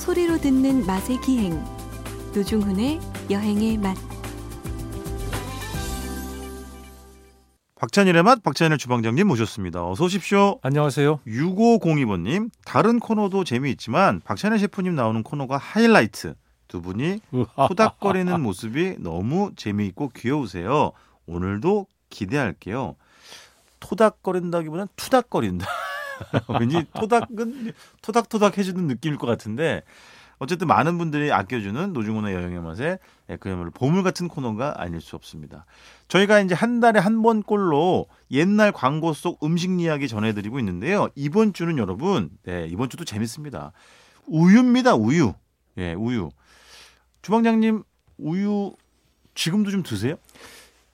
소리로 듣는 맛의 기행 노중훈의 여행의 맛 박찬일의 맛 박찬일 주방장님 모셨습니다. 어서 오십시오. 안녕하세요. 6502번님 다른 코너도 재미있지만 박찬일 셰프님 나오는 코너가 하이라이트. 두 분이 토닥거리는 모습이 너무 재미있고 귀여우세요. 오늘도 기대할게요. 토닥거린다기보다는 투닥거린다. 왠지 토닥은 토닥토닥 해주는 느낌일 것 같은데 어쨌든 많은 분들이 아껴주는 노중훈의 여행의 맛에 예, 그야말로 보물 같은 코너가 아닐 수 없습니다. 저희가 이제 한 달에 한 번꼴로 옛날 광고 속 음식 이야기 전해드리고 있는데요. 이번 주는 여러분, 네, 이번 주도 재밌습니다. 우유입니다, 우유. 예, 우유. 주방장님, 우유 지금도 좀 드세요?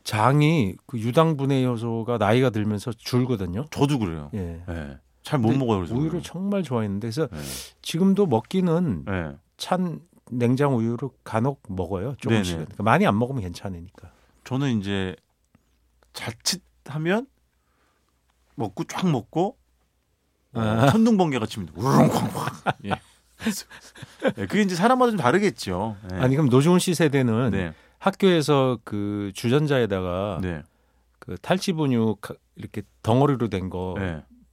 장이 그 유당분해 요소가 나이가 들면서 줄거든요. 저도 그래요. 예. 예. 잘 못 먹어요. 그래서 우유를. 정말 좋아했는데 그래서 예. 지금도 먹기는 예. 찬 냉장 우유를 간혹 먹어요. 조금씩. 네네. 그러니까 많이 안 먹으면 괜찮으니까. 저는 이제 자칫하면 먹고 쫙 먹고 어, 아. 천둥 번개가 칩니다. 우렁쾅쾅. 예. 예, 그게 이제 사람마다 좀 다르겠죠. 예. 아니 그럼 노중훈 씨 세대는 네, 학교에서 그 주전자에다가 네, 그 탈취분유 가- 이렇게 덩어리로 된거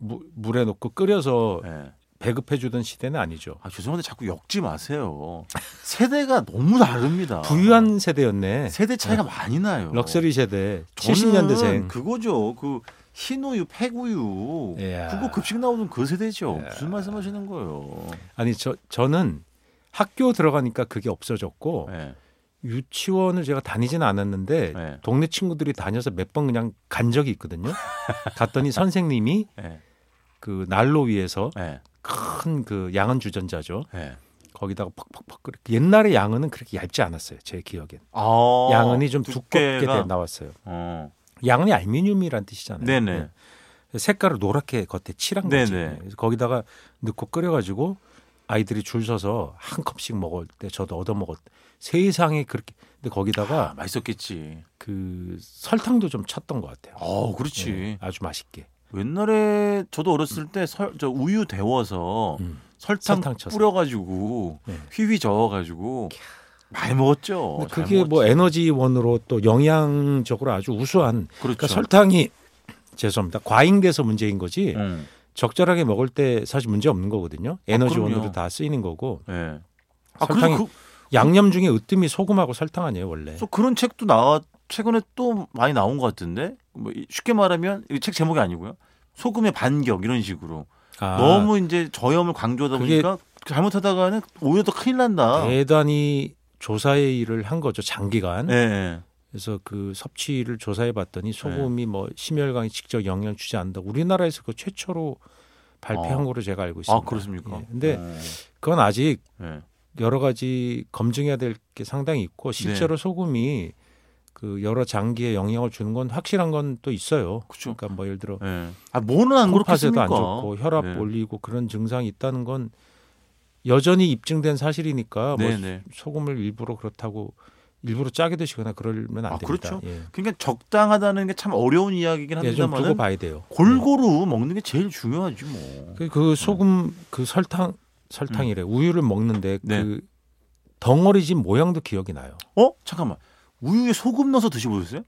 네, 물에 넣고 끓여서 네. 배급해 주던 시대는 아니죠. 아 죄송한데 자꾸 엮지 마세요. 세대가 너무 다릅니다. 부유한 세대였네. 세대 차이가 많이 나요. 럭셔리 세대. 저는 70년대생. 그거죠. 그 흰우유. 이야. 그거 급식 나오던 그 세대죠. 이야. 무슨 말씀하시는 거예요? 아니 저 저는 학교 들어가니까 그게 없어졌고 네, 유치원을 제가 다니지는 않았는데 네. 동네 친구들이 다녀서 몇 번 그냥 간 적이 있거든요. 갔더니 선생님이 네, 그 난로 위에서 네, 큰그 양은 주전자죠. 네. 거기다가 퍽퍽퍽. 옛날에 양은은 그렇게 얇지 않았어요. 제 기억엔. 아, 양은이 좀 두껍게 돼 나왔어요. 어. 양은이 알미늄이란 뜻이잖아요. 네. 색깔을 노랗게 겉에 칠한 거지. 네네. 그래서 거기다가 넣고 끓여가지고 아이들이 줄 서서 한 컵씩 먹을 때 저도 얻어 먹었. 세상에 그렇게. 근데 거기다가 아, 맛있었겠지. 그 설탕도 좀 쳤던 것 같아요. 어, 그렇지. 네, 아주 맛있게. 옛날에 저도 어렸을 때저 우유 데워서 음. 설탕, 설탕. 뿌려가지고 네. 휘휘 저어가지고 많이 먹었죠. 그게 뭐 먹었지. 에너지원으로 또 영양적으로 아주 우수한 그렇죠. 그러니까 설탕이 죄송합니다 과잉돼서 문제인 거지 음. 적절하게 먹을 때 사실 문제 없는 거거든요 에너지원으로 그럼요. 다 쓰이는 거고 네. 아, 설탕이 그, 양념 중에 으뜸이 소금하고 설탕 아니에요 원래 그래서 그런 책도 나와 최근에 또 많이 나온 것 같은데 뭐 이- 쉽게 말하면 이 책 제목이 아니고요. 소금의 반격 이런 식으로 아, 너무 이제 저염을 강조하다 보니까 잘못하다가는 오히려 더 큰일 난다. 대단히 조사의 일을 한 거죠 장기간 네. 네. 그래서 그 섭취를 조사해 봤더니 소금이 뭐 심혈관에 직접 영향을 주지 않는다 우리나라에서 그 최초로 발표한 어. 거로 제가 알고 있습니다 아 그렇습니까? 예, 근데 어. 그건 아직 네. 여러 가지 검증해야 될 게 상당히 있고 네. 실제로 소금이 그 여러 장기에 영향을 주는 건 확실한 건 또 있어요. 그렇죠. 그러니까 뭐 예를 들어 네. 아 뭐는 안 그렇겠습니까? 안 좋고 혈압 네. 올리고 그런 증상이 있다는 건 여전히 입증된 사실이니까 뭐 네, 네. 소금을 일부러 그렇다고 일부러 짜게 드시거나 그러면 안 아, 됩니다. 그렇죠. 예. 그러니까 적당하다는 게 참 어려운 이야기긴 예, 합니다만 봐야 돼요. 골고루 먹는 게 제일 중요하지 뭐. 그, 그 소금 그 설탕 설탕이래 우유를 먹는데 음. 네. 그 덩어리진 모양도 기억이 나요. 어? 잠깐만. 우유에 소금 넣어서 드셔보셨어요?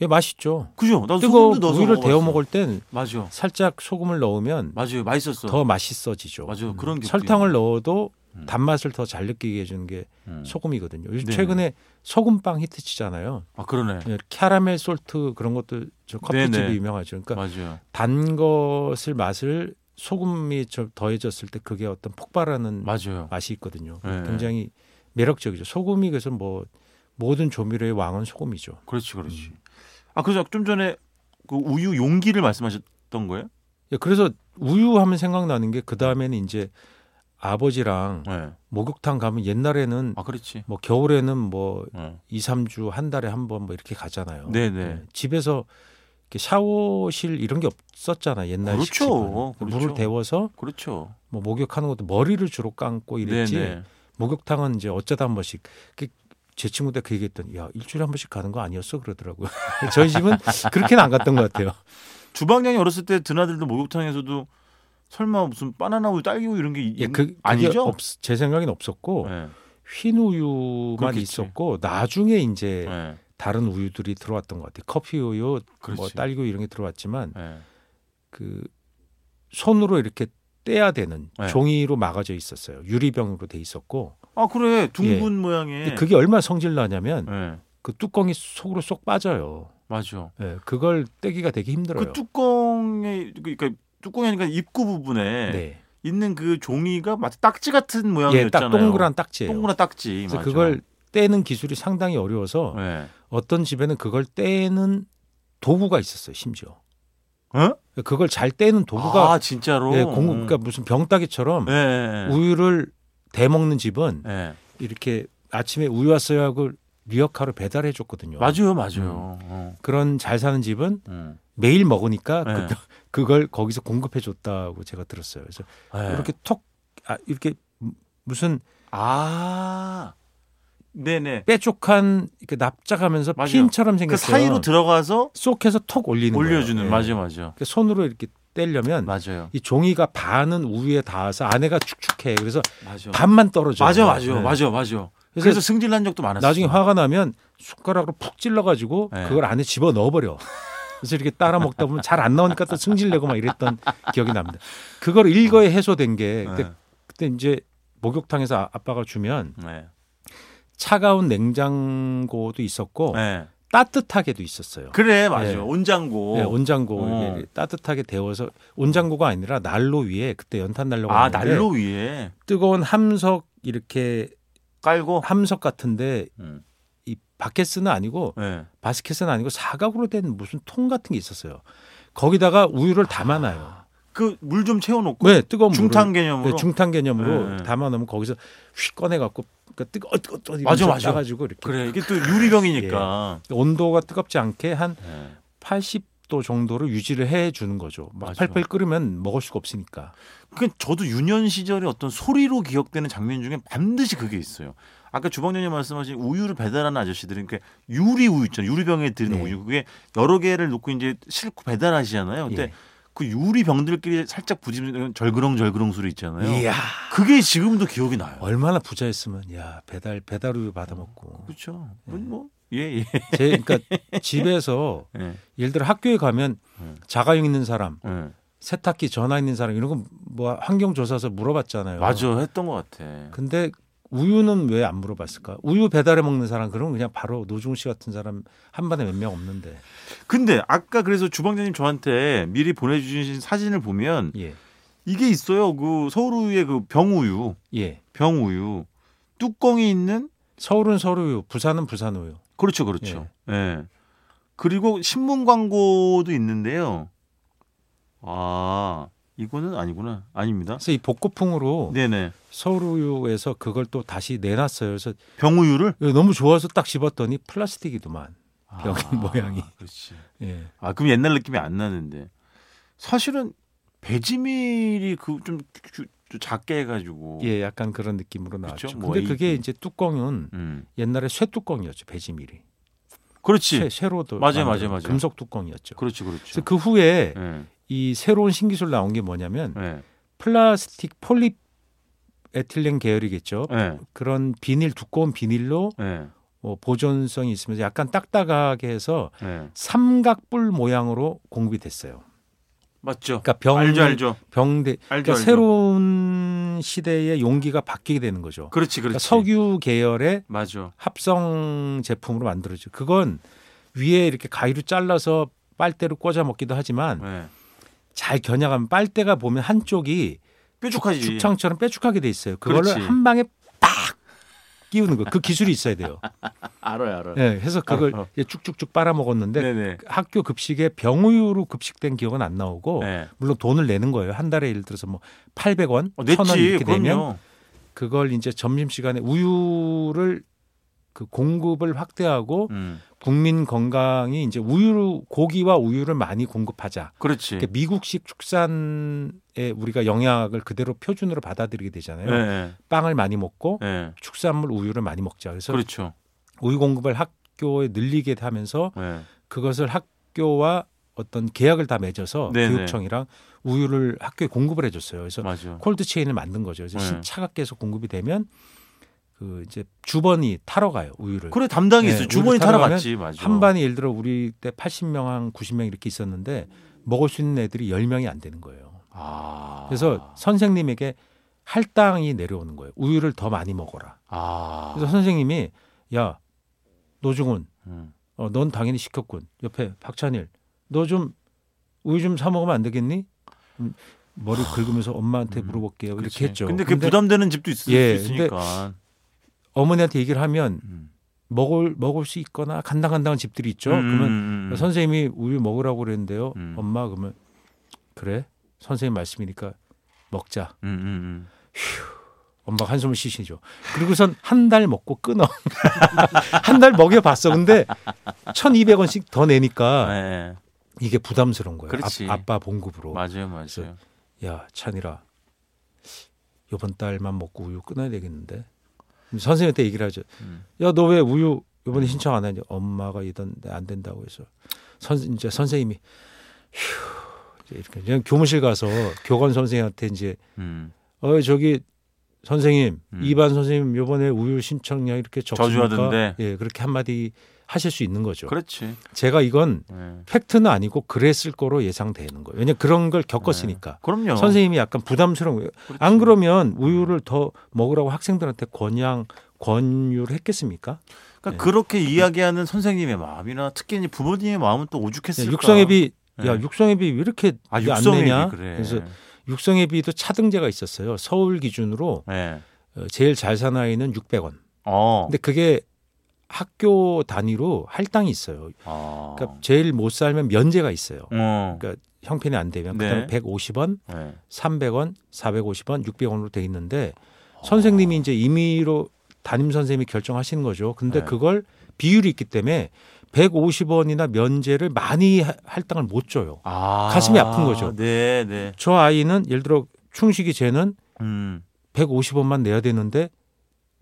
예, 맛있죠. 그죠? 나도 뜨거 소금도 넣어서 우유를 먹어봤어. 데워 먹을 땐 맞아. 살짝 소금을 넣으면 맞아요. 맛있었어. 더 맛있어지죠. 맞아요. 그런 게 설탕을 넣어도 음. 단맛을 더 잘 느끼게 해주는 게 음. 소금이거든요. 요즘 네네. 최근에 소금빵 히트치잖아요. 아 그러네. 예, 캐러멜 솔트 그런 것도 저 커피집이 네네. 유명하죠. 그러니까 맞아요. 단 것을 맛을 소금이 좀 더해졌을 때 그게 어떤 폭발하는 맞아요. 맛이 있거든요. 네. 굉장히 매력적이죠. 소금이 그래서 뭐 모든 조미료의 왕은 소금이죠. 그렇지, 그렇지. 음. 아 그래서 좀 전에 그 우유 용기를 말씀하셨던 거예요? 예, 그래서 우유 하면 생각나는 게 그 다음에는 이제 아버지랑 네. 목욕탕 가면 옛날에는 아 그렇지. 뭐 겨울에는 뭐 네. 2, 3주 한 달에 한 번 뭐 이렇게 가잖아요. 네네. 예, 집에서 이렇게 샤워실 이런 게 없었잖아 옛날 그렇죠. 그렇죠. 물을 데워서 그렇죠. 뭐 목욕하는 것도 머리를 주로 감고 이랬지. 네네. 목욕탕은 이제 어쩌다 한 번씩 그- 제 친구들 그 얘기했더니 야 일주일에 한 번씩 가는 거 아니었어 그러더라고요. 저희 집은 그렇게는 안 갔던 것 같아요. 주방장이 어렸을 때 드나들던 목욕탕에서도 설마 무슨 바나나 우유, 딸기 우유 이런 게 예, 있- 그 아니죠? 없, 제 생각엔 없었고 네. 흰 우유만 그렇겠지. 있었고 나중에 이제 네. 다른 우유들이 들어왔던 것 같아요. 커피 우유, 뭐 그렇지. 딸기 우유 이런 게 들어왔지만 네. 그 손으로 이렇게 떼야 되는 네. 종이로 막아져 있었어요. 유리병으로 돼 있었고 아 그래 둥근 모양의. 예. 근데 그게 얼마나 성질 나냐면 네. 그 뚜껑이 속으로 쏙 빠져요. 맞아. 예, 그걸 떼기가 되게 힘들어요. 그 뚜껑에 그러니까 뚜껑이 아니라 입구 부분에 네. 있는 그 종이가 마치 딱지 같은 예, 모양이었잖아요. 딱 동그란 딱지예요. 동그란 딱지. 그래서 맞아. 그걸 떼는 기술이 상당히 어려워서 네. 어떤 집에는 그걸 떼는 도구가 있었어요, 심지어. 어? 그걸 잘 떼는 도구가 아 진짜로. 예, 공구 그러니까 무슨 병따개처럼 네. 네. 우유를 대 먹는 집은 네. 이렇게 아침에 우유 왔어요 하고 리어카로 배달해 줬거든요. 맞아요, 맞아요. 어. 그런 잘 사는 집은 음. 매일 먹으니까 네. 그, 그걸 거기서 공급해 줬다고 제가 들었어요. 그래서 네. 이렇게 톡 아, 이렇게 무슨 아, 네네. 뾰족한 이렇게 납작하면서 맞아요. 핀처럼 그 생겼어요. 사이로 들어가서 쏙해서 톡 올리는 올려주는 거예요. 예. 맞아, 맞아, 그러니까 손으로 이렇게 떼려면 맞아요, 이 종이가 반은 우유에 닿아서 안에가 축축해. 그래서 맞아. 반만 떨어져. 맞아, 맞아, 네. 맞아, 맞아. 그래서 그래서 승질난 적도 많았어. 나중에 화가 나면 숟가락으로 푹 찔러가지고 네. 그걸 안에 집어 넣어버려. 그래서 이렇게 따라 먹다 보면 잘 안 나오니까 또 승질내고 막 이랬던 기억이 납니다. 그걸 일거에 해소된 게 그때, 네. 그때 이제 목욕탕에서 아- 아빠가 주면 네. 차가운 냉장고도 있었고 네. 따뜻하게도 있었어요. 그래, 맞아. 네. 온장고. 네, 온장고 어. 따뜻하게 데워서 온장고가 아니라 난로 위에 그때 연탄 난로가 아, 난로 위에 뜨거운 함석 이렇게 깔고. 함석 같은데 음. 이 바켓은 아니고 네. 바스켓은 아니고 사각으로 된 무슨 통 같은 게 있었어요. 거기다가 우유를 담아놔요. 그 물 좀 채워놓고 왜 뜨거운 중탕 물을 개념으로. 네, 중탕 개념으로 네, 네. 담아놓으면 거기서 휙 꺼내 갖고 그러니까 뜨거 뜨거 뜨거 맞아, 맞아. 가지고 이렇게 그래, 이게 또 유리병이니까. 온도가 뜨겁지 않게 한 네. 80도 정도로 유지를 해 주는 거죠. 막 맞아. 팔팔 끓으면 먹을 수가 없으니까. 그 저도 유년 시절에 어떤 소리로 기억되는 장면 중에 반드시 그게 있어요. 아까 주방장님 말씀하신 우유를 배달하는 아저씨들은 그 유리 우유 있잖아요. 유리병에 드는 네. 우유. 그게 여러 개를 놓고 이제 싣고 배달하시잖아요. 근데 예. 그 유리 병들끼리 살짝 부딪히는 절그렁절그렁 소리 있잖아요. 이야 그게 지금도 기억이 나요. 얼마나 부자였으면 야 배달 배달 우유 받아 먹고. 그렇죠. 네. 뭐 예, 예. 제 그러니까 집에서 예. 예를 들어 학교에 가면 음. 자가용 있는 사람, 예. 세탁기 전화 있는 사람 이런 거 뭐 환경 조사서 물어봤잖아요. 맞아. 했던 것 같아. 근데 우유는 왜 안 물어봤을까? 우유 배달해 먹는 사람 그러면 그냥 바로 노중 씨 같은 사람 한 반에 몇 명 없는데. 근데 아까 그래서 주방장님 저한테 미리 보내주신 사진을 보면 예. 이게 있어요. 그 서울 우유의 그 병우유, 예. 병우유 뚜껑이 있는 서울은 서울우유, 부산은 부산우유. 그렇죠, 그렇죠. 예. 그리고 신문 광고도 있는데요. 아 이거는 아니구나. 아닙니다. 그래서 이 복고풍으로 네네. 서울우유에서 그걸 또 다시 내놨어요. 그래서 병우유를 너무 좋아서 딱 집었더니 플라스틱이더만. 병 모양이. 그렇지. 예. 아 그럼 옛날 느낌이 안 나는데 사실은 배지밀이 그 좀 작게 해 가지고. 예, 약간 그런 느낌으로 나왔죠. 그쵸? 뭐 근데 그게 에이티. 이제 뚜껑은 음. 옛날에 쇠 뚜껑이었죠. 배지밀이. 그렇지. 쇠, 쇠로도 맞아요, 맞아요, 맞아요. 금속 뚜껑이었죠. 그렇지, 그렇죠. 그 후에 예. 이 새로운 신기술 나온 게 뭐냐면 예. 플라스틱 폴리에틸렌 계열이겠죠. 예. 그런 비닐 두꺼운 비닐로 예. 뭐 보존성이 있으면서 약간 딱딱하게 해서 예. 삼각뿔 모양으로 공급이 됐어요. 맞죠. 그러니까 병 알죠, 알죠. 병대 알죠, 그러니까 알죠. 새로운 시대의 용기가 바뀌게 되는 거죠. 그렇지, 그러니까 그렇지. 석유 계열의 맞아. 합성 제품으로 만들어져. 그건 위에 이렇게 가위로 잘라서 빨대로 꽂아 먹기도 하지만 예. 잘 겨냥하면 빨대가 보면 한쪽이 뾰족하지. 축창처럼 빼쭉하게 돼 있어요. 그거를. 한 방에 딱 끼우는 거. 그 기술이 있어야 돼요. 알아요, 알아요. 예, 해서 그걸 알아. 이제 쭉쭉쭉 빨아 먹었는데 네네. 학교 급식에 병우유로 급식된 기억은 안 나오고 네. 물론 돈을 내는 거예요. 한 달에 예를 들어서 뭐 800원, 어, 1000원 냈지. 이렇게 내면 그럼요. 그걸 이제 점심 시간에 우유를 그 공급을 확대하고 음. 국민 건강이 이제 우유 고기와 우유를 많이 공급하자. 그렇지. 그러니까 미국식 축산에 우리가 영양을 그대로 표준으로 받아들이게 되잖아요. 예. 빵을 많이 먹고 예. 축산물 우유를 많이 먹자. 그래서 그렇죠. 우유 공급을 학교에 늘리게 하면서 예. 그것을 학교와 어떤 계약을 다 맺어서 네네. 교육청이랑 우유를 학교에 공급을 해줬어요. 그래서 맞아. 콜드 체인을 만든 거죠. 그래서 네. 신- 차갑게 해서 공급이 되면 그 이제 주번이 타러 가요 우유를. 그래 담당이 네, 있어. 우리 타러 갔지. 맞아. 한 반이 예를 들어 우리 때 80명 한 90명 이렇게 있었는데 먹을 수 있는 애들이 10명이 안 되는 거예요. 아. 그래서 선생님에게 할당이 내려오는 거예요. 우유를 더 많이 먹어라. 아. 그래서 선생님이 야 노중훈 음. 어, 넌 당연히 시켰군. 옆에 박찬일 너 좀 우유 좀 사 먹으면 안 되겠니? 음, 머리 긁으면서 엄마한테 음, 물어볼게요. 그치. 이렇게 했죠. 근데 그게 부담되는 집도 있을 예, 수 있으니까. 어머니한테 얘기를 하면 음. 먹을 먹을 수 있거나 간당간당한 집들이 있죠. 음, 그러면 음, 음. 선생님이 우유 먹으라고 그랬는데요. 음. 엄마 그러면 그래 선생님 말씀이니까 먹자. 음, 음, 엄마가 한숨을 쉬시죠. 그리고선 한 달 먹고 끊어. 한 달 먹여봤어. 근데 1,200원씩 더 음. 내니까 네. 이게 부담스러운 거예요. 그렇지. 아, 빠 봉급으로. 맞아요, 맞아요. 야 찬이라 이번 달만 먹고 우유 끊어야 되겠는데. 선생님한테 얘기를 하죠. 음. 야 너 왜 우유 이번에 신청 안 하냐? 엄마가 이던데 안 된다고 해서 선 이제 선생님이 휴 이제 이렇게 그냥 교무실 가서 교관 선생님한테 이제 음. 어 저기 선생님 음. 이반 선생님 요번에 우유 신청량 이렇게 적습니까? 저주하던데. 예 그렇게 한마디 하실 수 있는 거죠. 그렇지. 제가 이건 네. 팩트는 아니고 그랬을 거로 예상되는 거예요. 왜냐 면 그런 걸 겪었으니까. 그럼요. 선생님이 약간 부담스러운 거예요. 그렇지. 안 그러면 우유를 더 먹으라고 학생들한테 권양 권유를 했겠습니까? 그러니까 네. 그렇게 이야기하는 선생님의 마음이나 특히 이제 부모님의 마음은 또 오죽했을까. 육성회비 야 네. 육성회비 왜 이렇게 아, 안 내냐? 그래. 그래서 육성회비도 차등제가 있었어요. 서울 기준으로 네. 어, 제일 잘 사는 아이는 600원. 어. 근데 그게 학교 단위로 할당이 있어요. 아. 그러니까 제일 못 살면 면제가 있어요. 어. 그러니까 형편이 안 되면 네. 그다음에 150원, 네. 300원, 450원, 600원으로 돼 있는데 선생님이 이제 임의로 담임 선생님이 결정하시는 거죠. 근데 네. 그걸 비율이 있기 때문에 150원이나 면제를 많이 하- 할당을 못 줘요. 아. 가슴이 아픈 거죠. 네, 네. 저 아이는 예를 들어 충식이 쟤는 음. 150원만 내야 되는데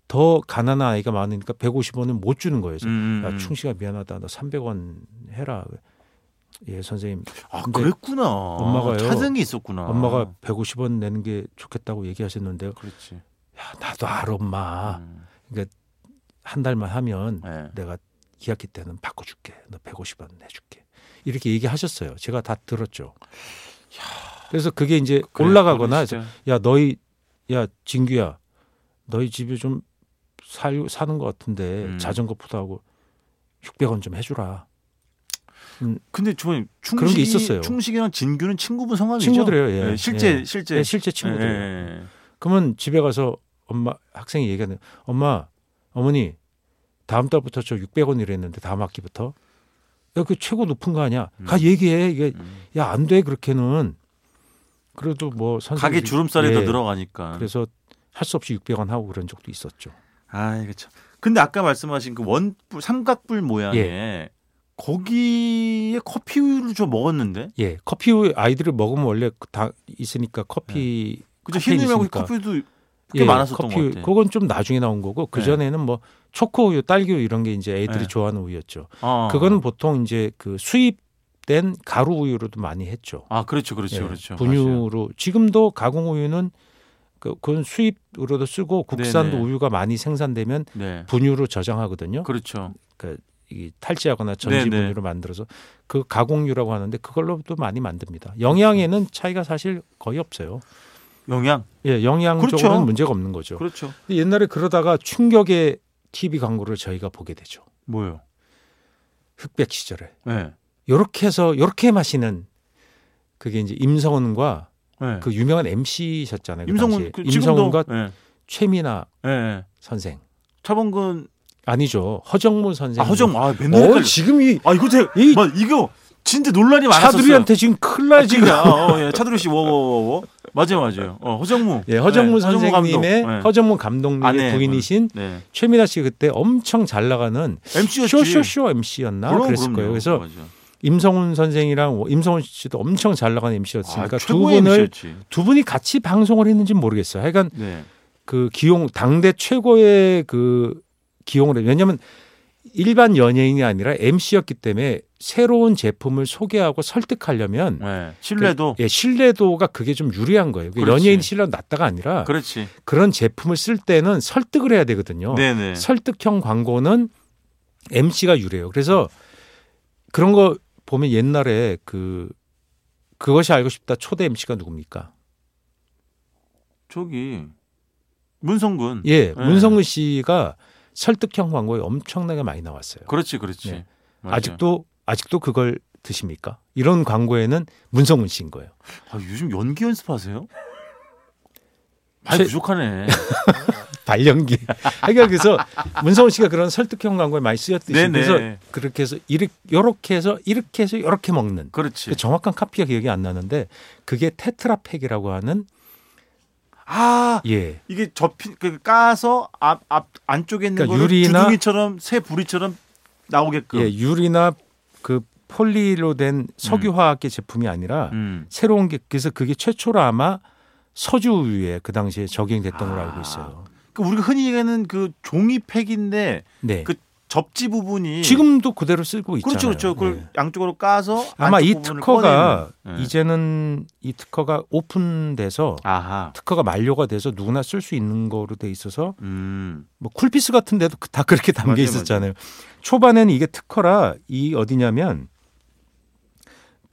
더 가난한 아이가 많으니까 150원은 못 주는 거예요. 음. 야, 충식아 미안하다. 너 300원 해라. 예, 선생님. 아, 그랬구나. 엄마가요. 차등이 있었구나. 엄마가 150원 내는 게 좋겠다고 얘기하셨는데요. 그렇지. 야, 나도 알아, 엄마. 음. 한 달만 하면 네. 내가 2학기 때는 바꿔 줄게. 너 150원 내 줄게. 이렇게 얘기하셨어요. 제가 다 들었죠. 그래서 그게 이제 그래, 올라가거나 그래. 야 너희 야 진규야 너희 집에 좀 살, 사는 것 같은데 음. 자전거 부도하고 600원 좀 해주라. 근데 저는 충식 그런 게 있었어요. 충식이랑 진규는 친구분 성함이죠? 친구들이에요. 예. 네, 실제 예. 실제 네, 실제 친구들. 예, 예, 예. 그러면 집에 가서 엄마 학생이 얘기하는 엄마 어머니 다음 달부터 저 600원 이랬는데 다음 학기부터 야 그 최고 높은 거 아니야? 가 음. 얘기해 이게 음. 야안 돼 그렇게는 그래도 뭐 가게 주름살이 더 예. 늘어가니까. 그래서 할 수 없이 600원 하고 그런 적도 있었죠. 아, 참. 근데 아까 말씀하신 그 원뿔 삼각뿔 모양의 예. 거기에 커피 우유를 좀 먹었는데. 예, 커피 우유 아이들을 먹으면 원래 다 있으니까 커피 그죠? 카페인 흰우유하고. 커피도 꽤 많았었던 커피 것 우유, 같아. 그건 좀 나중에 나온 거고 그 네. 전에는 뭐 초코 우유, 딸기 우유 이런 게 이제 애들이 네. 좋아하는 우유였죠. 아. 그거는 보통 이제 그 수입된 가루 우유로도 많이 했죠. 아, 그렇죠. 그렇죠. 예, 그렇죠. 맞아요. 분유로 지금도 가공 우유는 그- 그건 수입으로도 쓰고 국산도 네네. 우유가 많이 생산되면 네. 분유로 저장하거든요. 그렇죠. 이 탈취하거나 전지 네네. 분유로 만들어서 그 가공유라고 하는데 그걸로도 많이 만듭니다. 영양에는 차이가 사실 거의 없어요. 영양. 예, 영양적으로는 그렇죠. 문제가 없는 거죠. 그렇죠. 옛날에 그러다가 충격의 TV 광고를 저희가 보게 되죠. 뭐요? 흑백 시절에. 네. 요렇게 해서 요렇게 마시는 그게 이제 임성훈과 네. 그 유명한 MC셨잖아요. 그 임성훈. 그 임성훈과 네. 최미나 네. 네. 선생. 차범근 아니죠. 허정무 선생. 아 허정 아 맨날 어. 지금 이아 이거 제가 이- 막 이거 진짜 논란이 많았었어요. 차두리한테 지금 큰일 나요 지금. 아, 어, 예. 차두리 씨 워워워워 맞아요 맞아요. 어 허정무. 예, 허정무 네, 선생님의 감독. 네. 허정무 감독님의 아내, 부인이신 네. 최미나 씨 그때 엄청 잘 나가는 MC였지. 쇼쇼쇼 MC였나 그랬을 거예요. 그래서 맞아. 임성훈 선생이랑 임성훈 씨도 엄청 잘 나가는 MC였으니까 아, 두 분을 MC였지. 두 분이 같이 방송을 했는지 는 모르겠어요. 하여간 네. 그 기용 당대 최고의 그 기용을 해. 왜냐하면 일반 연예인이 아니라 MC였기 때문에 새로운 제품을 소개하고 설득하려면 네. 신뢰도. 그, 예, 신뢰도가 그게 좀 유리한 거예요. 그렇지. 연예인 신뢰도 낮다가 아니라 그렇지. 그런 제품을 쓸 때는 설득을 해야 되거든요. 네네. 설득형 광고는 MC가 유리해요. 그래서 그런 거 보면 옛날에 그 그것이 알고 싶다 초대 MC가 누굽니까? 저기 문성근. 예, 네. 문성근 씨가 설득형 광고에 엄청나게 많이 나왔어요. 그렇지, 그렇지. 네. 아직도 아직도 그걸 드십니까? 이런 광고에는 문성근 씨인 거예요. 아, 요즘 연기 연습하세요? 많이 최- 부족하네. 발연기. 그러니까 그래서 문성훈 씨가 그런 설득형 광고에 많이 쓰였듯이 네네. 그래서 그렇게 해서 이렇게 요렇게 해서 이렇게 해서 이렇게 먹는 그렇지. 그 정확한 카피가 기억이 안 나는데 그게 테트라팩이라고 하는 아, 예 이게 접히 그 까서 앞 앞 안쪽에 있는 그러니까 유리나- 두둥이처럼 새 부리처럼 나오게끔. 예, 유리나 그 폴리로 된 석유화학의 제품이 아니라 음. 새로운 게 그래서 그게 최초로 아마 서주에 그 당시에 적용됐던 걸로 알고 있어요. 그 우리가 흔히 얘기하는 그 종이팩인데 네. 그 접지 부분이 지금도 그대로 쓰고 있잖아요. 그렇죠, 그렇죠. 그걸 네. 양쪽으로 까서 아마 이 특허가 꺼내는. 네. 이제는 이 특허가 오픈돼서 아하. 특허가 만료가 돼서 누구나 쓸 수 있는 거로 돼 있어서 음. 뭐 쿨피스 같은 데도 다 그렇게 담겨 맞아요, 있었잖아요. 초반에는 이게 특허라 이 어디냐면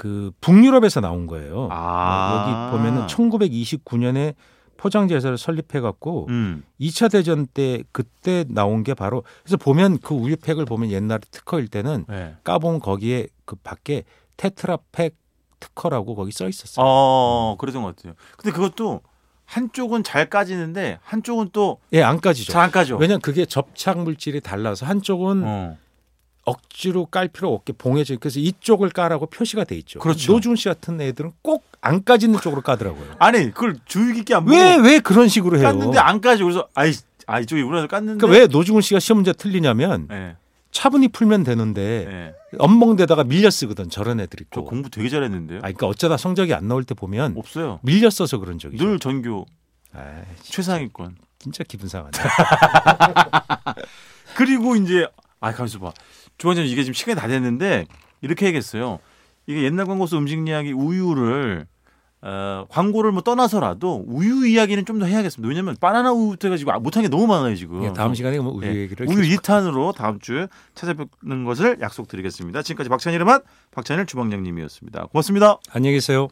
그 북유럽에서 나온 거예요. 아. 여기 보면은 1929년에 포장재사를 설립해 갖고 음. 2차 대전 때 그때 나온 게 바로 그래서 보면 그 우유팩을 보면 옛날에 특허일 때는 네. 까보면 거기에 그 밖에 테트라팩 특허라고 거기 써 있었어요. 어, 그랬던 것 같아요. 근데 그것도 한쪽은 잘 까지는데 한쪽은 또잘 예, 안 까지죠. 안 까져. 왜냐면 그게 접착 물질이 달라서 한쪽은 어. 억지로 깔 필요 없게 봉해져 그래서 이쪽을 까라고 표시가 돼 있죠. 그렇죠. 노준 씨 같은 애들은 꼭 안 까지는 쪽으로 까더라고요. 아니 그걸 주의 깊게 안 보고 왜왜 그런 식으로 해요? 깠는데 안 까지. 그래서 아이 아 이쪽에 우리나라 깠는데. 그러니까 왜 노중훈 씨가 시험 문제 틀리냐면 네. 차분히 풀면 되는데 네. 엉멍대다가 밀려 쓰거든 저런 애들이 저 또. 공부 되게 잘했는데요. 아, 그러니까 어쩌다 성적이 안 나올 때 보면 없어요. 밀려 써서 그런 적이죠. 늘 전교 아이, 최상위권. 진짜 기분 상하네. 그리고 이제 아 가만있어 봐. 주방장님 이게 지금 시간이 다 됐는데 이렇게 해야겠어요. 이게 옛날 광고서 음식 이야기 우유를 어, 광고를 뭐 떠나서라도 우유 이야기는 좀 더 해야겠습니다. 왜냐면 바나나 우유부터 해가지고 아, 못한 게 너무 많아요 지금. 예, 다음 시간에 뭐 우유 네, 얘기를 우유 계속 2탄으로 다음 주에 찾아뵙는 것을 약속드리겠습니다. 지금까지 박찬일의 맛 박찬일 주방장님이었습니다. 고맙습니다. 안녕히 계세요.